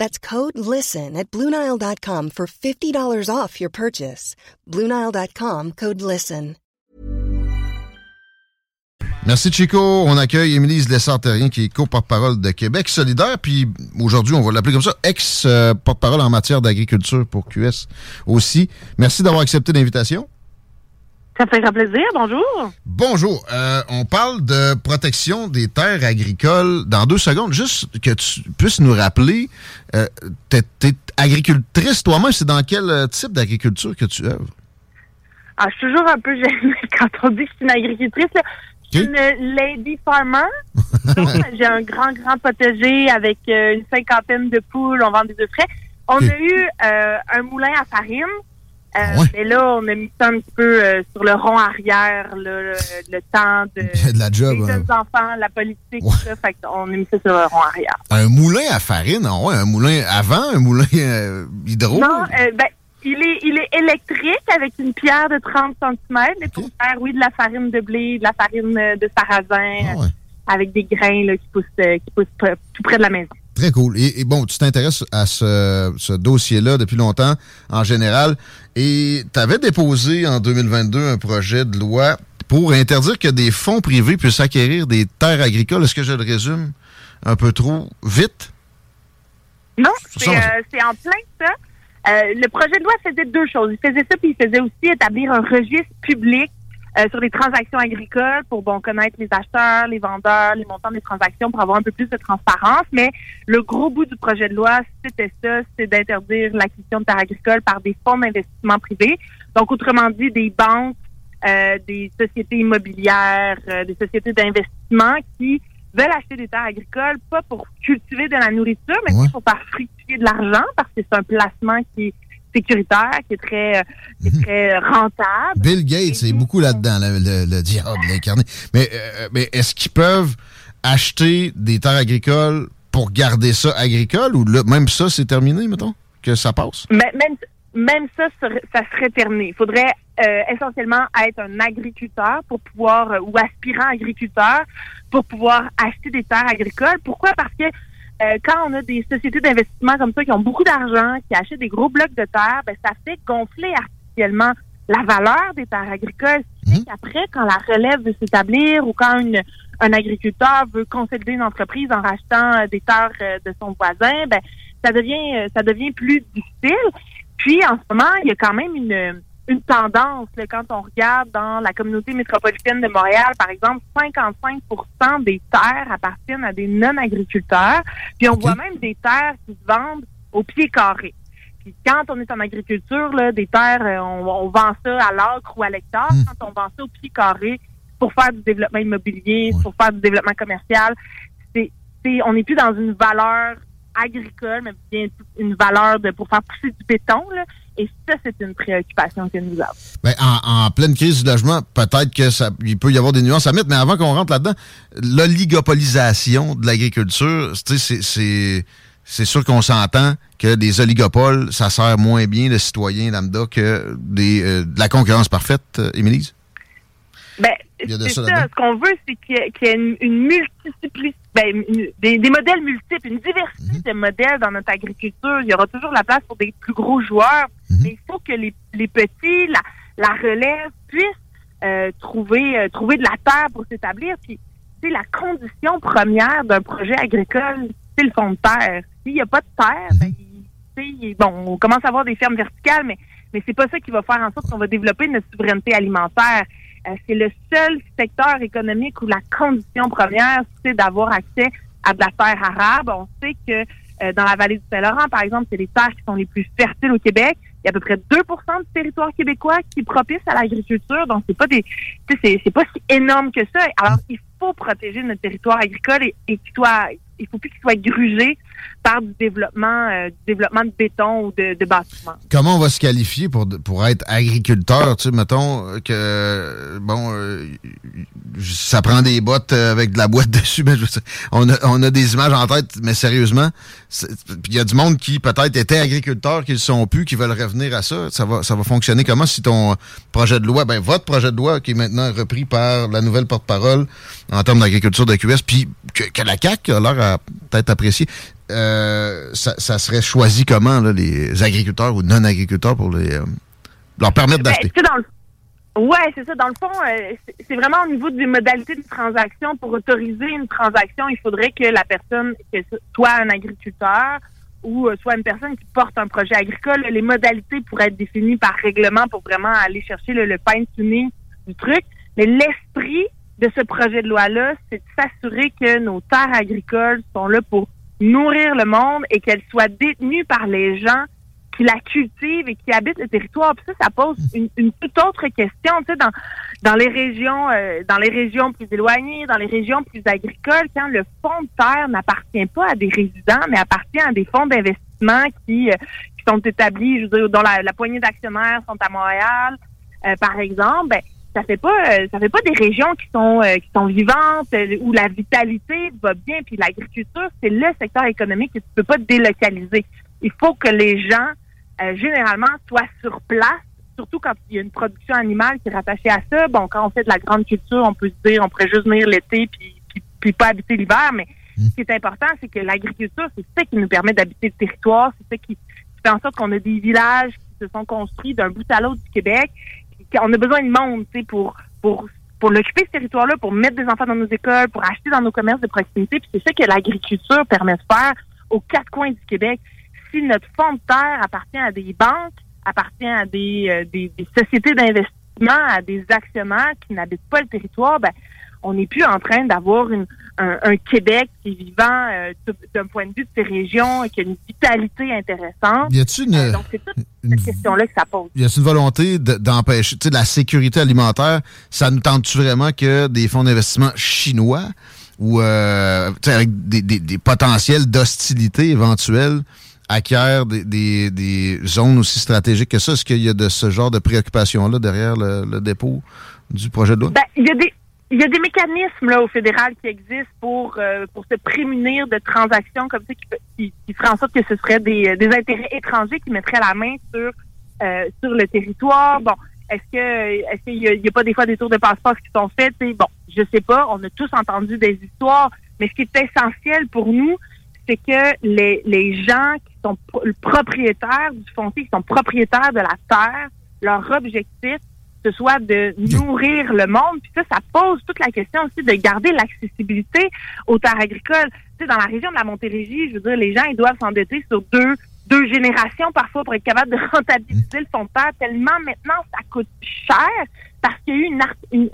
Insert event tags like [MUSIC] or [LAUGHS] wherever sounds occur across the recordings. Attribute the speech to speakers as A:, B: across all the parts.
A: That's code LISTEN at Bluenile.com for $50 off your purchase. Bluenile.com code LISTEN.
B: Merci Chico. On accueille Émilie Lessard-Terrien qui est co-porte-parole de Québec solidaire. Puis aujourd'hui, on va l'appeler comme ça, ex-porte-parole en matière d'agriculture pour QS aussi. Merci d'avoir accepté l'invitation.
C: Ça fait un plaisir. Bonjour.
B: Bonjour. Euh, on parle de protection des terres agricoles dans deux secondes. Juste que tu puisses nous rappeler, euh, t'es es agricultrice toi-même. C'est dans quel euh, type d'agriculture que tu œuvres?
C: Ah, je suis toujours un peu gênée [LAUGHS] quand on dit que je suis une agricultrice. Là. Je suis une lady farmer. [LAUGHS] J'ai un grand, grand potager avec euh, une cinquantaine de poules. On vend des œufs frais. On a eu un moulin à farine. Euh,
B: ouais?
C: Mais là, on a mis ça un petit peu euh, sur le rond arrière, là, le, le temps de,
B: de la job,
C: des
B: hein.
C: jeunes enfants, la politique, tout ça. Fait qu'on a mis ça sur le rond arrière.
B: Un moulin à farine, ouais, un moulin avant, un moulin euh, hydro.
C: Non, euh, ben, il est, il est électrique avec une pierre de 30 cm, mais pour faire, oui, de la farine de blé, de la farine euh, de sarrasin,
B: Ah ouais.
C: avec des grains là, qui poussent, euh, qui poussent tout près de la maison.
B: Très cool. Et, et bon, tu t'intéresses à ce, ce dossier-là depuis longtemps, en général, et tu avais déposé en 2022 un projet de loi pour interdire que des fonds privés puissent acquérir des terres agricoles. Est-ce que je le résume un peu trop vite?
C: Non, c'est euh, c'est en plein ça. Euh, le projet de loi faisait deux choses. Il faisait ça, puis il faisait aussi établir un registre public euh, sur les transactions agricoles pour bon connaître les acheteurs, les vendeurs, les montants des transactions pour avoir un peu plus de transparence. Mais le gros bout du projet de loi, c'était ça, c'est d'interdire l'acquisition de terres agricoles par des fonds d'investissement privés. Donc, autrement dit, des banques, euh, des sociétés immobilières, euh, des sociétés d'investissement qui veulent acheter des terres agricoles, pas pour cultiver de la nourriture, mais
B: Ouais.
C: pour faire fructifier de l'argent, parce que c'est un placement qui est sécuritaire, qui est très, euh, qui est très rentable.
B: Bill Gates est beaucoup là-dedans, le, le- le diable incarné. Mais, euh, mais est-ce qu'ils peuvent acheter des terres agricoles pour garder ça agricole ou là, même ça, c'est terminé, mettons, que ça passe?
C: Mais même, même ça, ça serait terminé. Il faudrait euh, essentiellement être un agriculteur pour pouvoir, euh, ou aspirant agriculteur, pour pouvoir acheter des terres agricoles. Pourquoi? Parce que euh, quand on a des sociétés d'investissement comme ça qui ont beaucoup d'argent, qui achètent des gros blocs de terre, ben, ça fait gonfler artificiellement la valeur des terres agricoles. Ce qui fait qu'après, quand la relève veut s'établir ou quand une, un agriculteur veut consolider une entreprise en rachetant euh, des terres euh, de son voisin, ben, ça devient ça devient plus difficile. Puis en ce moment, il y a quand même une une tendance là, quand on regarde dans la communauté métropolitaine de Montréal, par exemple, 55 des terres appartiennent à des non-agriculteurs. Puis on voit même des terres qui se vendent au pied carré. Puis quand on est en agriculture, là, des terres, euh, on, on vend ça à l'acre ou à l'hectare. Quand on vend ça au pied carré pour faire du développement immobilier, pour faire du développement commercial, c'est, c'est- on n'est plus dans une valeur agricole, mais bien une valeur de pour faire pousser du béton. Là. Et ça, c'est une préoccupation que nous avons.
B: Ben, en, en pleine crise du logement, peut-être que ça, il peut y avoir des nuances à mettre, mais avant qu'on rentre là-dedans, l'oligopolisation de l'agriculture, c'est- sûr qu'on s'entend que des oligopoles, ça sert moins bien le citoyen lambda que des, euh, de la concurrence parfaite, euh, Émilise?
C: Ben, c'est
B: ça.
C: Ce qu'on veut, c'est qu'il y ait, qu'il y ait une, une multiplicité, ben, des modèles multiples, une diversité
B: Mhm.
C: de modèles dans notre agriculture. Il y aura toujours la place pour des plus gros joueurs,
B: Mhm.
C: mais il faut que les, les petits, la, la relève, puissent euh, trouver, euh, trouver de la terre pour s'établir. Puis, c'est la condition première d'un projet agricole, c'est le fond de terre. S'il n'y a pas de terre, ben, il- tu sais, bon, on commence à avoir des fermes verticales, mais mais c'est pas ça qui va faire en sorte qu'on va développer notre souveraineté alimentaire. Euh, c'est le seul secteur économique où la condition première, c'est d'avoir accès à de la terre arabe. On sait que euh, dans la vallée du Saint-Laurent, par exemple, c'est les terres qui sont les plus fertiles au Québec. Il y a à peu près 2% du territoire québécois qui est propice à l'agriculture. Donc, c'est pas des, c'est pas si énorme que ça. Alors, il faut protéger notre territoire agricole et, et qu'il soit, il faut plus qu'il soit grugé par du développement, euh, développement de béton ou de, bâtiments.
B: Comment on va se qualifier pour, pour être agriculteur? Tu sais, mettons que, bon, euh, ça prend des bottes avec de la boîte [LAUGHS] dessus. Mais on, a, on a des images en tête, mais sérieusement, il y a du monde qui peut-être était agriculteur, qui ne sont plus, qui veulent revenir à ça. Ça va, ça va fonctionner comment si ton projet de loi, ben votre projet de loi qui est maintenant repris par la nouvelle porte-parole en termes d'agriculture de QS, puis que, la CAQ a l'air peut-être apprécier, euh, ça, serait choisi comment, là, les agriculteurs ou non-agriculteurs, pour les, euh, leur permettre ben, d'acheter?
C: Oui, c'est ça. Dans le fond, euh, c'est vraiment au niveau des modalités de transaction. Pour autoriser une transaction, il faudrait que la personne, que soit un agriculteur ou soit une personne qui porte un projet agricole, les modalités pourraient être définies par règlement pour vraiment aller chercher le, le fine-tuning du truc. Mais l'esprit de ce projet de loi-là, c'est de s'assurer que nos terres agricoles sont là pour nourrir le monde et qu'elle soit détenue par les gens qui la cultivent et qui habitent le territoire. Puis ça, ça pose une, toute autre question, tu sais, dans, dans les régions, euh, dans les régions plus éloignées, dans les régions plus agricoles, quand le fonds de terre n'appartient pas à des résidents, mais appartient à des fonds d'investissement qui, euh, qui sont établis, je veux dire, dont la, poignée d'actionnaires sont à Montréal, euh, par exemple, ben, ça fait pas euh, ça fait pas des régions qui sont euh, qui sont vivantes euh, où la vitalité va bien puis l'agriculture c'est le secteur économique que tu peux pas délocaliser. Il faut que les gens généralement soient sur place surtout quand il y a une production animale qui est rattachée à ça. Bon, quand on fait de la grande culture, on peut se dire on pourrait juste venir l'été puis, puis, pas habiter l'hiver, mais mmh. ce qui est important, c'est que l'agriculture, c'est ça qui nous permet d'habiter le territoire, c'est ça qui fait en sorte qu'on a des villages qui se sont construits d'un bout à l'autre du Québec on a besoin de monde, tu sais, pour, pour, pour l'occuper ce territoire-là, pour mettre des enfants dans nos écoles, pour acheter dans nos commerces de proximité. Puis c'est ça que l'agriculture permet de faire aux quatre coins du Québec. Si notre fonds de terre appartient à des banques, appartient à des, euh, des, des sociétés d'investissement, à des actionnaires qui n'habitent pas le territoire, ben, on n'est plus en train d'avoir un, Québec qui est vivant euh, d'un point de vue de ces régions et qui a une vitalité intéressante.
B: Y a-t-il une,
C: euh, donc, c'est toute cette question-là que ça pose.
B: Y a une volonté d'empêcher, tu sais, la sécurité alimentaire, ça nous tente-tu vraiment que des fonds d'investissement chinois ou euh, avec des, des, potentiels d'hostilité éventuels acquièrent des, des, zones aussi stratégiques que ça? Est-ce qu'il y a de ce genre de préoccupation-là derrière le, dépôt du projet de loi?
C: Ben, il y a des il y a des mécanismes là au fédéral qui existent pour euh, pour se prémunir de transactions comme ça qui, qui, feraient en sorte que ce serait des, des intérêts étrangers qui mettraient la main sur euh, sur le territoire. Bon, est-ce que est-ce qu'il y, a pas des fois des tours de passeport qui sont faits? Bon, je sais pas. On a tous entendu des histoires, mais ce qui est essentiel pour nous, c'est que les les gens qui sont propriétaires du foncier, qui sont propriétaires de la terre, leur objectif ce soit de nourrir le monde. Puis ça, ça pose toute la question aussi de garder l'accessibilité aux terres agricoles. Tu sais, dans la région de la Montérégie, je veux dire, les gens, ils doivent s'endetter sur deux deux générations parfois pour être capable de [LAUGHS] rentabiliser le fonds de terre, tellement maintenant ça coûte cher parce qu'il y a eu une,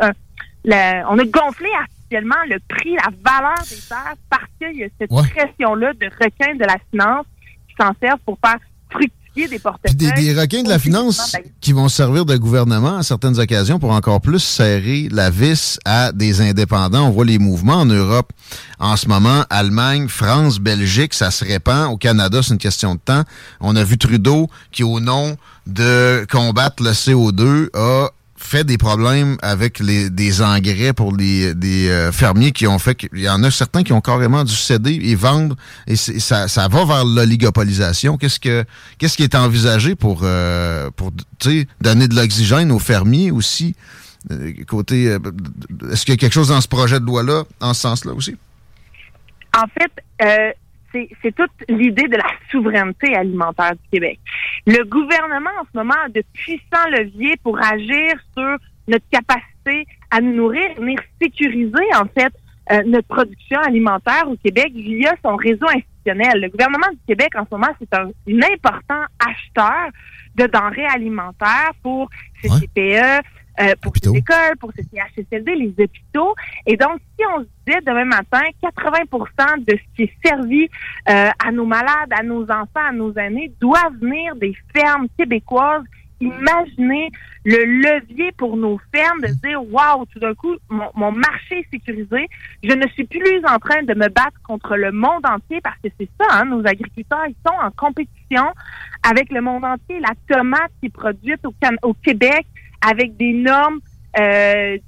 C: on a gonflé artificiellement le prix, la valeur des terres parce qu'il y a cette pression-là de requins de la finance qui s'en servent pour faire fructifier des
B: requins de la finance ben, qui vont servir de gouvernement à certaines occasions pour encore plus serrer la vis à des indépendants. On voit les mouvements en Europe en ce moment. Allemagne, France, Belgique, ça se répand. Au Canada, c'est une question de temps. On a vu Trudeau qui, au nom de combattre le CO2, a fait des problèmes avec les, des engrais pour les, des euh, fermiers qui ont fait qu'il y en a certains qui ont carrément dû céder et vendre et ça, ça va vers l'oligopolisation. Qu'est-ce que qui est envisagé pour euh, donner de l'oxygène aux fermiers aussi? Euh, est-ce qu'il y a quelque chose dans ce projet de loi là en ce sens-là aussi?
C: En fait c'est toute l'idée de la souveraineté alimentaire du Québec. Le gouvernement, en ce moment, a de puissants leviers pour agir sur notre capacité à nous nourrir, venir sécuriser, en fait, euh, notre production alimentaire au Québec via son réseau institutionnel. Le gouvernement du Québec, en ce moment, c'est un, important acheteur de denrées alimentaires pour CCPE, euh, pour les écoles, pour ces CHSLD, les hôpitaux. Et donc, si on se disait demain matin, 80% de ce qui est servi euh, à nos malades, à nos enfants, à nos aînés, doit venir des fermes québécoises. Imaginez le levier pour nos fermes de dire waouh tout d'un coup mon, mon, marché est sécurisé. Je ne suis plus en train de me battre contre le monde entier parce que c'est ça hein, nos agriculteurs ils sont en compétition avec le monde entier. La tomate qui est produite au, au Québec avec des normes euh,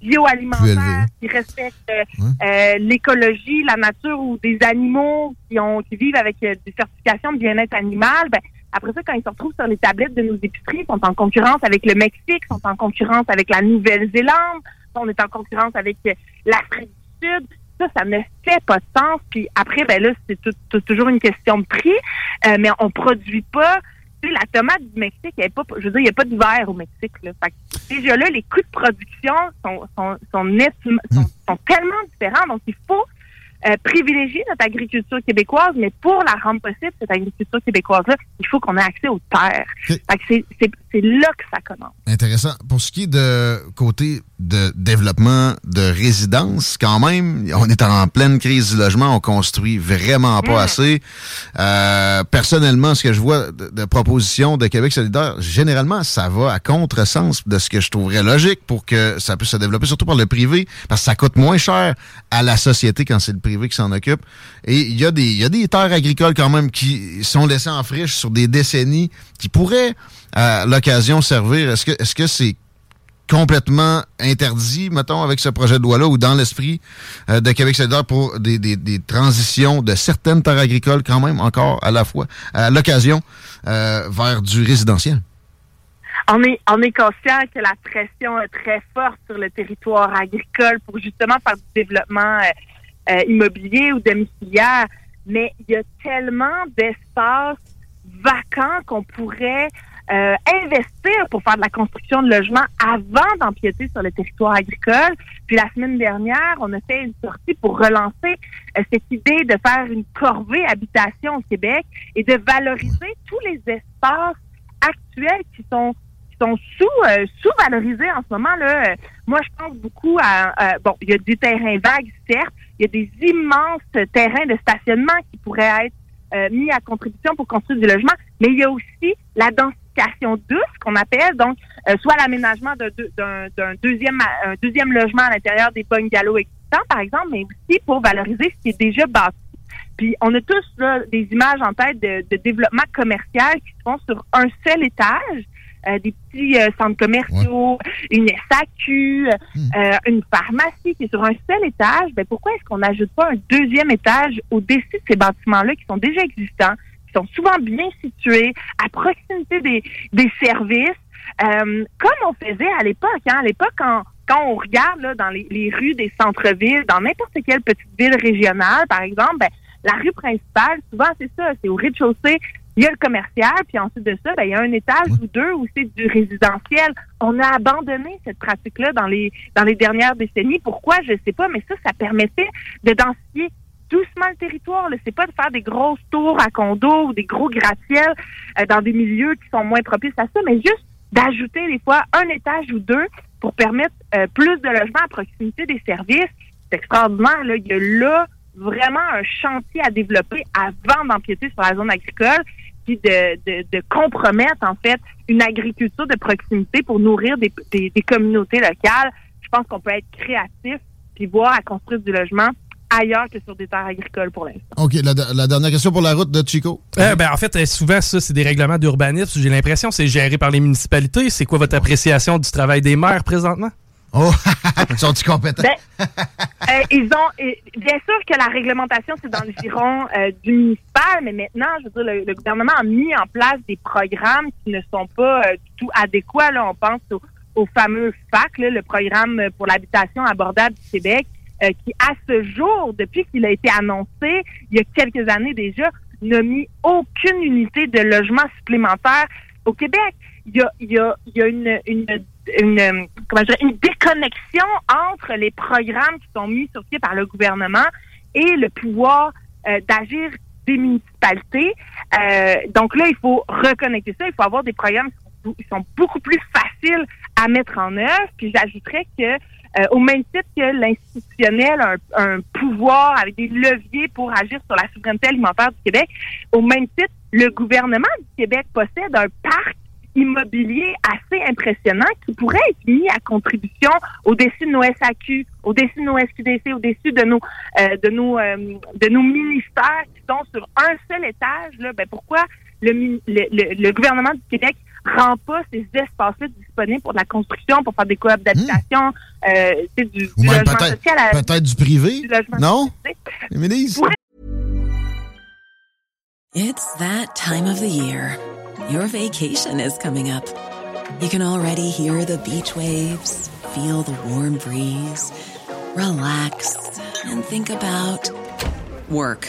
C: bioalimentaires qui respectent euh, euh, l'écologie, la nature ou des animaux qui ont qui vivent avec euh, des certifications de bien-être animal, ben, après ça, quand ils se retrouvent sur les tablettes de nos épiceries, ils sont en concurrence avec le Mexique, sont en concurrence avec la Nouvelle-Zélande, on est en concurrence avec l'Afrique du Sud. Ça, ça ne fait pas de sens. Puis après, ben là, c'est toujours une question de prix, mais on produit pas la tomate du Mexique, il pas, je veux dire, il n'y a pas d'hiver au Mexique. Là. déjà là, les coûts de production sont, sont, sont, nettement, sont, sont tellement différents. Donc, il faut euh, privilégier notre agriculture québécoise, mais pour la rendre possible, cette agriculture québécoise-là, il faut qu'on ait accès aux terres. C'est là que ça commence.
B: Intéressant. Pour ce qui est de côté de développement de résidence, quand même, on est en pleine crise du logement, on construit vraiment pas mm. assez. Euh, personnellement, ce que je vois de, propositions de Québec solidaire, généralement, ça va à contresens de ce que je trouverais logique pour que ça puisse se développer, surtout par le privé, parce que ça coûte moins cher à la société quand c'est le privé qui s'en occupe. Et il y, a des, il y a des terres agricoles quand même qui sont laissées en friche sur des décennies qui pourraient à l'occasion servir. Est-ce que est-ce que c'est complètement interdit, mettons, avec ce projet de loi-là, ou dans l'esprit euh, de Québec solidaire pour des, des, transitions de certaines terres agricoles, quand même, encore à la fois, à l'occasion, euh, vers du résidentiel?
C: On est, on est conscient que la pression est très forte sur le territoire agricole pour justement faire du développement euh, immobilier ou domiciliaire, mais il y a tellement d'espaces vacants qu'on pourrait euh, investir pour faire de la construction de logements avant d'empiéter sur le territoire agricole. Puis la semaine dernière, on a fait une sortie pour relancer euh, cette idée de faire une corvée habitation au Québec et de valoriser tous les espaces actuels qui sont qui sont sous euh, sous-valorisés en ce moment là. moi, je pense beaucoup à bon, il y a des terrains vagues certes, il y a des immenses terrains de stationnement qui pourraient être mis à contribution pour construire du logement, mais il y a aussi la densité douce qu'on appelle, donc euh, soit l'aménagement d'un deuxième un deuxième logement à l'intérieur des bungalows existants, par exemple, mais aussi pour valoriser ce qui est déjà bâti. Puis on a tous là, des images en tête de, développement commercial qui se font sur un seul étage. Euh, des petits euh, centres commerciaux, une SAQ, hmm. une pharmacie qui est sur un seul étage, ben pourquoi est-ce qu'on n'ajoute pas un deuxième étage au-dessus de ces bâtiments-là qui sont déjà existants, sont souvent bien situés, à proximité des, des services, euh, comme on faisait à l'époque. Hein. À l'époque, quand, quand on regarde là, dans les, les rues des centres-villes, dans n'importe quelle petite ville régionale, par exemple, ben, la rue principale, souvent c'est ça, c'est au rez-de-chaussée, il y a le commercial, puis ensuite de ça, ben, il y a un étage ou deux où c'est du résidentiel. On a abandonné cette pratique-là dans les dans les dernières décennies. Pourquoi? Je sais pas, mais ça, ça permettait de densifier doucement le territoire. C'est pas de faire des grosses tours à condos ou des gros gratte-ciels euh, dans des milieux qui sont moins propices à ça, mais juste d'ajouter des fois un étage ou deux pour permettre euh, plus de logements à proximité des services. C'est extraordinaire. Là. Il y a là vraiment un chantier à développer avant d'empiéter sur la zone agricole puis de, de, compromettre en fait une agriculture de proximité pour nourrir des, des, des communautés locales. Je pense qu'on peut être créatif puis voir à construire du logement ailleurs que sur des terres agricoles pour l'instant. OK.
B: La, dernière question pour la route de Chico.
D: Euh, ben, en fait, euh, souvent, ça, c'est des règlements d'urbanisme. J'ai l'impression que c'est géré par les municipalités. C'est quoi votre appréciation du travail des maires présentement?
B: Oh, [LAUGHS] sont-ils compétents?
C: Ben, euh, ils ont, bien sûr que la réglementation, c'est dans le giron du municipal, mais maintenant, je veux dire, le, gouvernement a mis en place des programmes qui ne sont pas du tout adéquats. Là, on pense au, fameux FAC, le programme pour l'habitation abordable du Québec, euh, qui, à ce jour, depuis qu'il a été annoncé, il y a quelques années déjà, n'a mis aucune unité de logement supplémentaire au Québec. Il y a, il y a, il y a une, une, une, comment une déconnexion entre les programmes qui sont mis sur pied par le gouvernement et le pouvoir euh, d'agir des municipalités. Euh, donc là, il faut reconnecter ça. Il faut avoir des programmes qui sont beaucoup plus faciles à mettre en œuvre. Puis j'ajouterais que euh, au même titre que l'institutionnel a un, pouvoir avec des leviers pour agir sur la souveraineté alimentaire du Québec, au même titre, le gouvernement du Québec possède un parc immobilier assez impressionnant qui pourrait être mis à contribution au-dessus de nos SAQ, au-dessus de nos SQDC, au-dessus de nos euh, de nos euh, de nos ministères qui sont sur un seul étage. Là, ben pourquoi le, le, le gouvernement du Québec rend pas ces espaces-là disponibles pour de la construction, pour faire des cohabitations, hmm. euh, du, du logement social.
B: Peut-être du privé, non? Émilie?
E: It's that time of the year. Your vacation is coming up. You can already hear the beach waves, feel the warm breeze, relax and think about work.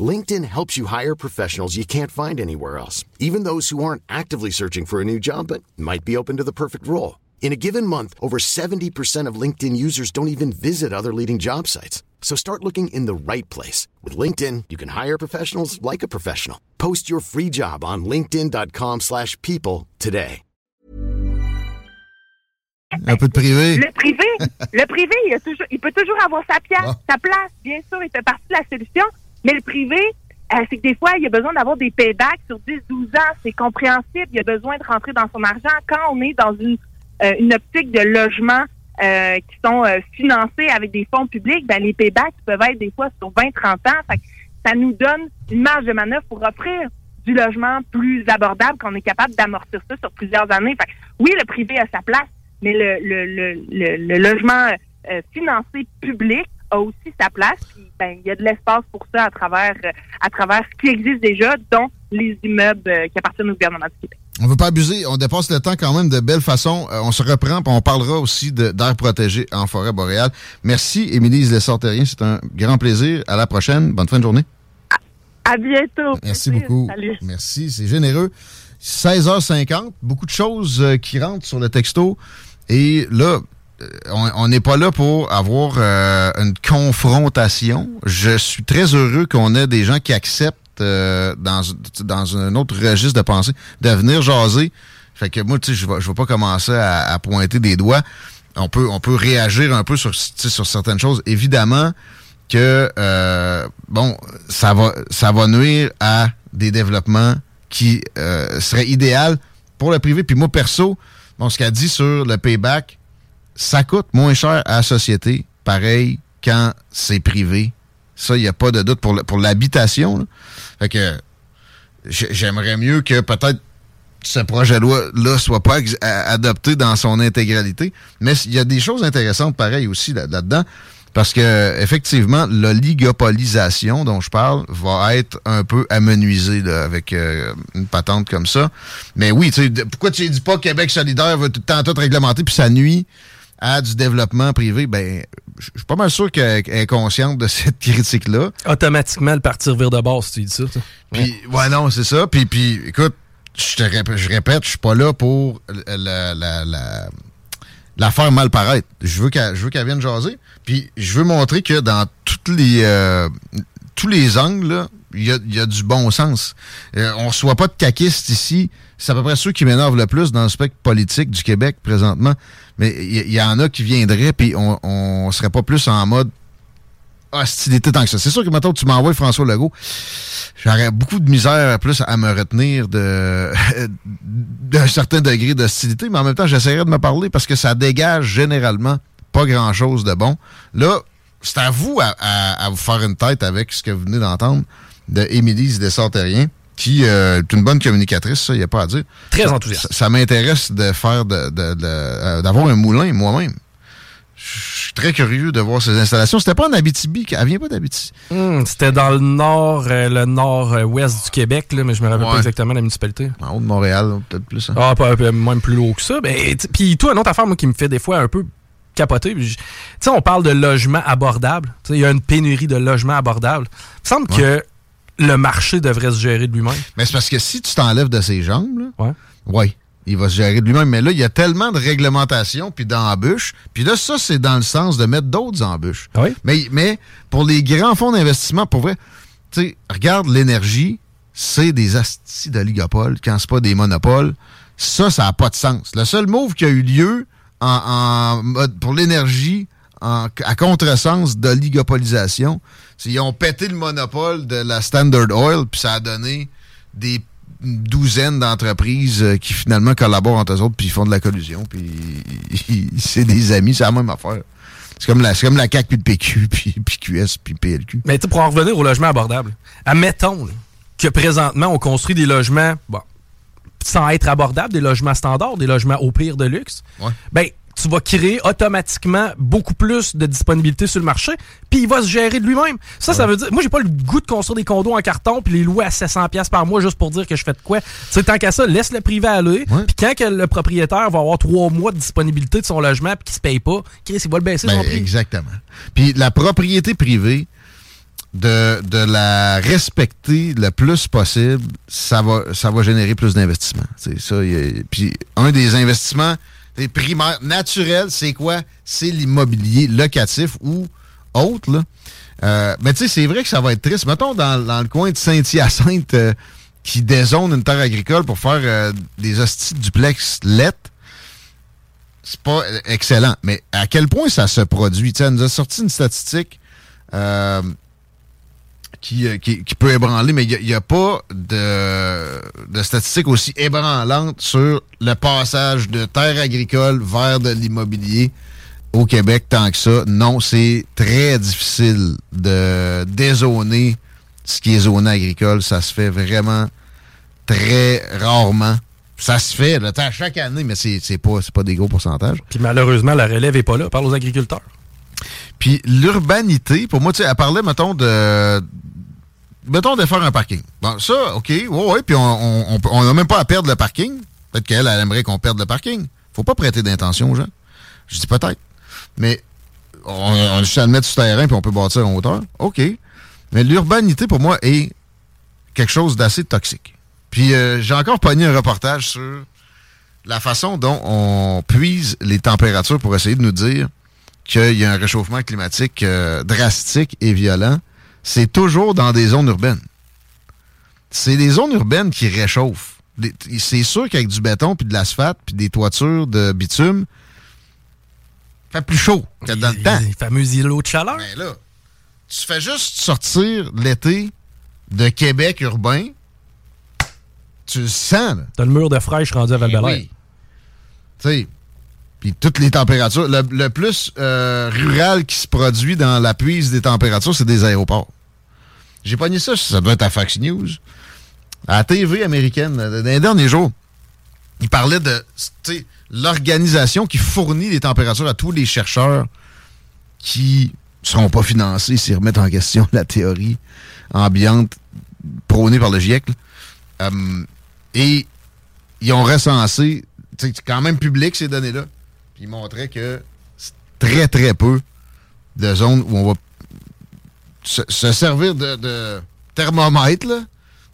F: LinkedIn helps you hire professionals you can't find anywhere else, even those who aren't actively searching for a new job but might be open to the perfect role. In a given month, over 70% of LinkedIn users don't even visit other leading job sites. So start looking in the right place. With LinkedIn, you can hire professionals like a professional. Post your free job on linkedin.com slash people today.
B: Un peu de privé.
C: Le privé, le privé, il, a toujours, il peut toujours avoir sa, pièce, ah. sa place. Bien sûr, il fait partie de la solution. Mais le privé, euh, c'est que des fois, il y a besoin d'avoir des paybacks sur 10, 12 ans. C'est compréhensible. Il y a besoin de rentrer dans son argent. Quand on est dans une, euh, une optique de logement euh, qui sont financés avec des fonds publics, ben, les paybacks peuvent être des fois sur 20, 30 ans. ça nous donne une marge de manœuvre pour offrir du logement plus abordable, qu'on est capable d'amortir ça sur plusieurs années. oui, le privé a sa place, mais le, le, le, le logement financé public a aussi sa place. ben, il y a de l'espace pour ça à travers, euh, à travers ce qui existe déjà, dont les immeubles euh, qui appartiennent au gouvernement du Québec.
B: On ne veut pas abuser, on dépasse le temps quand même de belle façon. Euh, on se reprend, et on parlera aussi d'air protégé en forêt boréale. Merci, Émilie Lessarterien, c'est un grand plaisir. À la prochaine, bonne fin de journée.
C: À, bientôt.
B: Merci beaucoup. Merci, c'est généreux. 16h50, beaucoup de choses qui rentrent sur le texto. Et là, on n'est pas là pour avoir euh, une confrontation. Je suis très heureux qu'on ait des gens qui acceptent euh, dans, dans un autre registre de pensée de venir jaser. Fait que moi, tu sais, je ne vais, pas commencer à, pointer des doigts. On peut, on peut réagir un peu sur, sur certaines choses. Évidemment que euh, bon, ça va, ça va nuire à des développements qui seraient idéaux pour le privé. Puis moi, perso, bon, ce qu'a dit sur le payback, ça coûte moins cher à la société, pareil, quand c'est privé. Ça, il n'y a pas de doute pour, l'habitation. Fait que j'aimerais mieux que peut-être ce projet de loi-là soit pas adopté dans son intégralité. Mais il y a des choses intéressantes, pareil, aussi là-dedans. parce que effectivement, l'oligopolisation dont je parle va être un peu amenuisée avec euh, une patente comme ça. Mais oui, pourquoi tu dis pas Québec solidaire va tout le temps tout réglementer, puis ça nuit à du développement privé, ben, je suis pas mal sûr qu'elle est consciente de [LAUGHS] cette critique-là.
D: Automatiquement, le partir vire de base, tu dis ça.
B: Puis, ouais. non, c'est ça. Puis, puis écoute, je te répète, je répète, je suis pas là pour la, la, la, faire mal paraître. Je veux qu'elle, je veux qu'elle vienne jaser. Puis, je veux montrer que dans toutes les, euh, tous les angles, il y a, du bon sens. Euh, on ne reçoit pas de caquistes ici. C'est à peu près ceux qui m'énervent le plus dans le spectre politique du Québec présentement. Mais il y, en a qui viendraient, puis on, on serait pas plus en mode hostilité tant que ça. C'est sûr que maintenant tu m'envoies François Legault, j'aurais beaucoup de misère plus à me retenir [LAUGHS] d'un certain degré d'hostilité, mais en même temps, j'essaierai de me parler parce que ça dégage généralement pas grand-chose de bon. Là, c'est à vous à, vous faire une tête avec ce que vous venez d'entendre de Émilie Dessartérien qui euh, est une bonne communicatrice, ça, il n'y a pas à dire.
D: Très enthousiaste.
B: Ça, m'intéresse de faire de, euh, d'avoir un moulin moi-même. Je suis très curieux de voir ces installations. C'était pas en Abitibi, elle vient pas d'Abitibi?
D: Hmm, c'était dans le nord, euh, le nord-ouest du Québec, là, mais je me rappelle pas exactement la municipalité.
B: En haut de Montréal, peut-être plus. Hein.
D: Ah, pas, même plus haut que ça. Puis toi, une autre affaire moi, qui me fait des fois un peu capoté. Tu sais, on parle de logement abordable. Il y a une pénurie de logements abordables. Il me semble que le marché devrait se gérer de lui-même.
B: Mais c'est parce que si tu t'enlèves de ses jambes, là,
D: Ouais.
B: ouais, il va se gérer de lui-même. Mais là, il y a tellement de réglementations puis d'embûches. Puis là, ça, c'est dans le sens de mettre d'autres embûches.
D: Ah oui?
B: Mais, mais pour les grands fonds d'investissement, pour vrai, tu sais, regarde l'énergie, c'est des astis d'oligopoles quand c'est pas des monopoles. Ça, ça n'a pas de sens. Le seul move qui a eu lieu en, en mode- pour l'énergie en- à contresens d'oligopolisation, c'est qu'ils ont pété le monopole de la Standard Oil, puis ça a donné des douzaines d'entreprises euh, qui finalement collaborent entre eux autres, puis ils font de la collusion, puis [LAUGHS] c'est des amis, c'est la même affaire. C'est comme la, comme la CAQ, puis le PQ, [LAUGHS] puis, puis QS, puis PLQ.
D: Mais tu pour en revenir au logement abordable, admettons là, que présentement, on construit des logements, bon, sans être abordables, des logements standards, des logements au pire de luxe.
B: Ouais.
D: Ben, tu vas créer automatiquement beaucoup plus de disponibilité sur le marché, puis il va se gérer de lui-même. Ça, ça veut dire, moi, j'ai pas le goût de construire des condos en carton puis les louer à 700 pièces par mois juste pour dire que je fais de quoi. Tu sais, tant qu'à ça, laisse le privé aller, puis quand que le propriétaire va avoir trois mois de disponibilité de son logement puis qu'il se paye pas, Chris, il va le baisser
B: Ben,
D: son prix.
B: exactement. Puis la propriété privée, de, de la respecter le plus possible, ça va, ça va générer plus d'investissements. Puis un des investissements des primaires naturels, c'est quoi? C'est l'immobilier locatif ou autre. Là. Euh, mais tu sais, c'est vrai que ça va être triste. Mettons dans, le coin de Saint-Hyacinthe euh, qui dézone une terre agricole pour faire euh, des hosties duplex lettres c'est pas euh, excellent. Mais à quel point ça se produit? Sais, elle nous a sorti une statistique qui, euh, qui, qui peut ébranler, mais il n'y a, pas de, de statistique aussi ébranlante sur le passage de terre agricole vers de l'immobilier au Québec tant que ça. Non, c'est très difficile de dézoner ce qui est zoné agricole. Ça se fait vraiment très rarement. Ça se fait, là, t'as chaque année, mais c'est pas, pas des gros pourcentages.
D: Puis malheureusement, la relève est pas là. Parle aux agriculteurs.
B: Puis l'urbanité, pour moi, tu sais, elle parlait, mettons, de. Mettons de faire un parking. Bon, ça, OK, ouais, ouais, puis on n'a même pas à perdre le parking. Peut-être qu'elle, elle aimerait qu'on perde le parking. Faut pas prêter d'intention aux gens. Je dis peut-être. Mais on, on juste à le mettre sur terrain, puis on peut bâtir en hauteur. OK. Mais l'urbanité, pour moi, est quelque chose d'assez toxique. Puis euh, j'ai encore pogné un reportage sur la façon dont on puise les températures pour essayer de nous dire qu'il y a un réchauffement climatique euh, drastique et violent, c'est toujours dans des zones urbaines. C'est les zones urbaines qui réchauffent. C'est sûr qu'avec du béton, puis de l'asphalte, puis des toitures de bitume, fait plus chaud que dans le temps.
D: Les fameux îlots de chaleur.
B: Mais là, tu fais juste sortir l'été de Québec urbain, tu le sens.
D: T'as le mur de fraîche rendu à val
B: Eh oui. Tu sais, puis toutes les températures. Le, plus euh, rural qui se produit dans la puise des températures, c'est des aéroports. J'ai pogné ça, ça doit être à Fox News. À la TV américaine, euh, dans les derniers jours, il parlait de l'organisation qui fournit les températures à tous les chercheurs qui seront pas financés s'ils remettent en question [LAUGHS] la théorie ambiante prônée par le GIEC. Euh, et ils ont recensé, c'est quand même public ces données-là, puis ils montraient que c'est très, très peu de zones où on va se, se servir de, thermomètre là,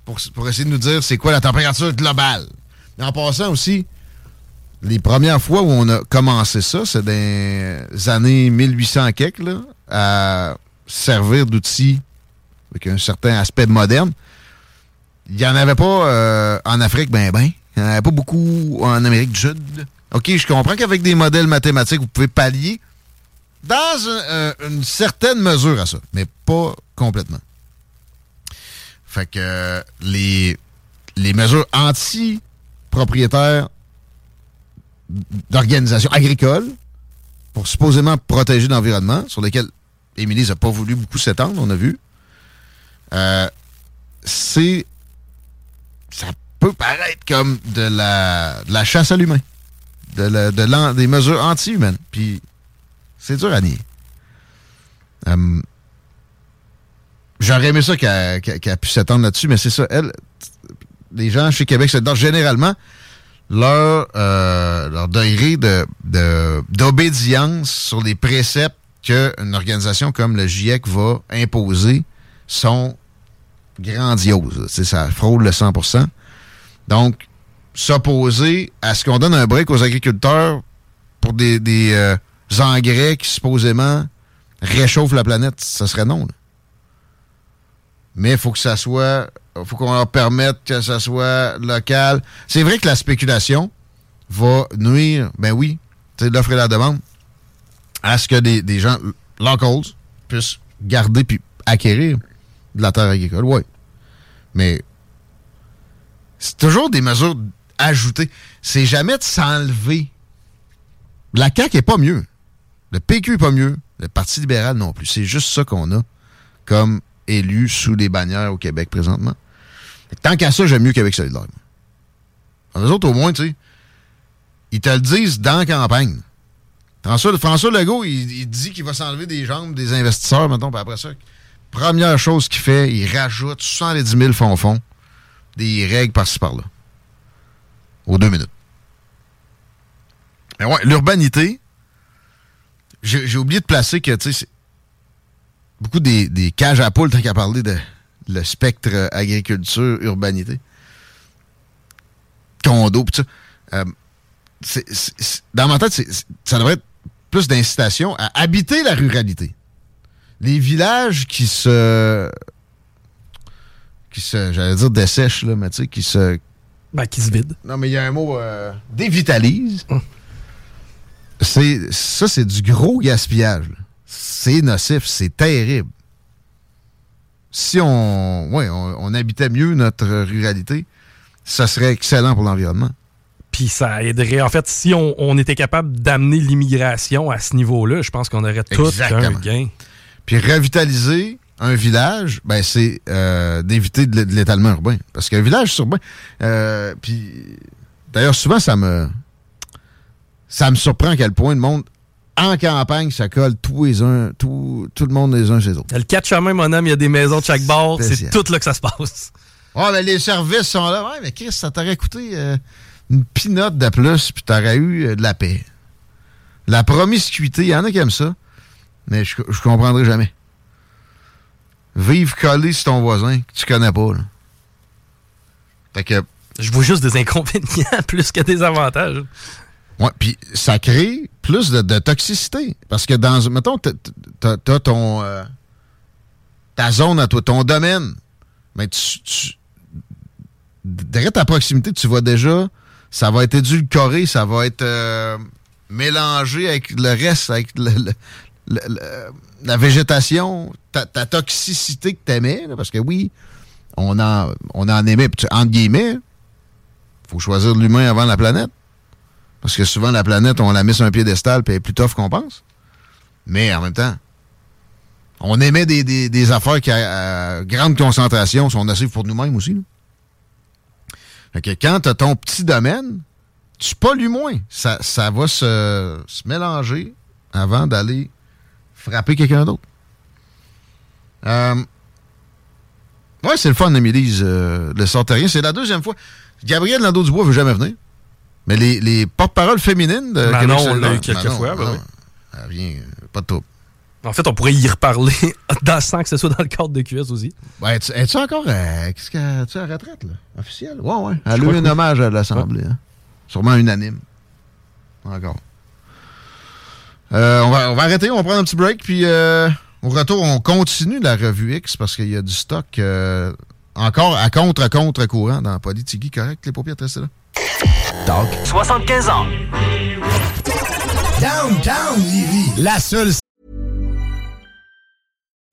B: pour, essayer de nous dire c'est quoi la température globale. En passant aussi, les premières fois où on a commencé ça, c'est dans les années 1800 quelques, là, à servir d'outils avec un certain aspect moderne. Il n'y en avait pas euh, en Afrique, ben ben. Il n'y en avait pas beaucoup en Amérique du Sud. OK, je comprends qu'avec des modèles mathématiques, vous pouvez pallier dans un- une certaine mesure à ça, mais pas complètement. Fait que euh, les, les mesures anti-propriétaires d'organisations agricoles pour supposément protéger l'environnement, sur lesquelles Émilie n'a pas voulu beaucoup s'étendre, on a vu, euh, c'est. Ça peut paraître comme de la, de la chasse à l'humain, de des mesures anti-humaines. Puis c'est dur à nier. Euh, J'aurais aimé ça qu'elle qu'elle puisse s'étendre là-dessus, mais c'est ça. Elle, les gens chez Québec solidaire, généralement, leur, euh, leur degré de, de- d'obédience sur les préceptes qu'une organisation comme le GIEC va imposer sont grandioses. Ça frôle le 100% Donc, s'opposer à ce qu'on donne un break aux agriculteurs pour des, des euh, engrais qui supposément réchauffent la planète, ça serait non. là. Mais il faut que ça soit. faut qu'on leur permette que ça soit local. C'est vrai que la spéculation va nuire, ben oui, l'offre et la demande, à ce que des, des gens locals puissent garder puis acquérir de la terre agricole. Oui. Mais c'est toujours des mesures ajoutées. C'est jamais de s'enlever. La CAQ est pas mieux. Le PQ est pas mieux. Le Parti libéral non plus. C'est juste ça qu'on a comme élu sous les bannières au Québec présentement. Tant qu'à ça, j'aime mieux Québec solidaire. Les autres, au moins, tu sais, ils te le disent dans la campagne. François, François Legault, il, il dit qu'il va s'enlever des jambes des investisseurs, mettons, puis après ça, première chose qu'il fait, il rajoute 70 000 fonds-fonds, des règles par-ci par-là. Aux deux minutes. Mais ouais, l'urbanité, j'ai oublié de placer que, tu sais, beaucoup des, des cages à poules, tant qu'à parler de le spectre euh, agriculture, urbanité. Condo, pis ça. Euh, dans ma tête, ça devrait être plus d'incitation à habiter la ruralité. Les villages qui se. qui se. j'allais dire dessèchent, là, mais tu sais, qui se.
D: Ben, qui se vide.
B: Non, mais il y a un mot. euh, dévitalise. C'est, ça, c'est du gros gaspillage. là. C'est nocif, c'est terrible. Si on, ouais, on, on habitait mieux notre ruralité, ça serait excellent pour l'environnement.
D: Puis ça aiderait. En fait, si on, on était capable d'amener l'immigration à ce niveau-là, je pense qu'on aurait tout un
B: Exactement.
D: gain.
B: Puis revitaliser un village, ben c'est euh, d'éviter de, l'é- de l'étalement urbain. Parce qu'un village urbain. euh, puis d'ailleurs, souvent, ça me ça me surprend à quel point le monde en campagne, ça colle tous les uns, tout, tout le monde les uns chez les autres.
D: Le 4 chemins, mon homme, il y a des maisons de chaque bord. C'est tout là que ça se passe.
B: Ouais, mais les services sont là. Ouais, mais Chris, ça t'aurait coûté euh, une pinotte de plus, puis t'aurais eu de la paix. La promiscuité, il y en a qui aiment ça, mais je, je comprendrai jamais. Vivre collé sur ton voisin que tu connais pas, là. Fait que,
D: Je vois juste des inconvénients [LAUGHS] plus que des avantages.
B: ouais, puis ça crée plus de, de toxicité. Parce que dans, mettons, t'as- t'as ton, euh, ta zone à toi, ton domaine, mais tu, tu direct à proximité, tu vois déjà, ça va être édulcoré, ça va être euh, mélangé avec le reste, avec le- le- la végétation, ta, toxicité que t'aimais, parce que oui, on en, on en aimait, entre guillemets, faut choisir l'humain avant la planète. Parce que souvent, la planète, on la met sur un piédestal, puis elle est plus tough qu'on pense. Mais en même temps, on aimait des, des- affaires qui, à, grande concentration, sont nocives pour nous-mêmes aussi. Fait que quand tu ton petit domaine, tu pollues moins. Ça, ça va se mélanger avant d'aller frapper quelqu'un d'autre. Euh, ouais, c'est le fun, Émilise, euh, le sortérien. C'est la deuxième fois. Gabriel Nadeau-Dubois veut jamais venir. Mais les, les porte-paroles féminines de
D: Manon,
B: Québec
D: on l'a eu quelques
B: Manon,
D: fois, ben
B: Manon,
D: oui.
B: elle vient, euh, pas de trouble.
D: En fait, on pourrait y reparler [LAUGHS] dans, sans que ce soit dans le cadre de QS aussi.
B: Ben, es-tu encore euh, qu'est-ce que, à la retraite, là? Officielle? Ouais, ouais. Elle a eu un
D: oui.
B: hommage à l'Assemblée. hein. Sûrement unanime. Encore. Euh, on, va, on va arrêter, on va prendre un petit break, puis euh, au retour, on continue la revue X parce qu'il y a du stock euh, encore à contre-contre-courant dans Politigui. Correct, les paupières, restez là.
G: 75 ans.
H: Downtown Lévis, la seule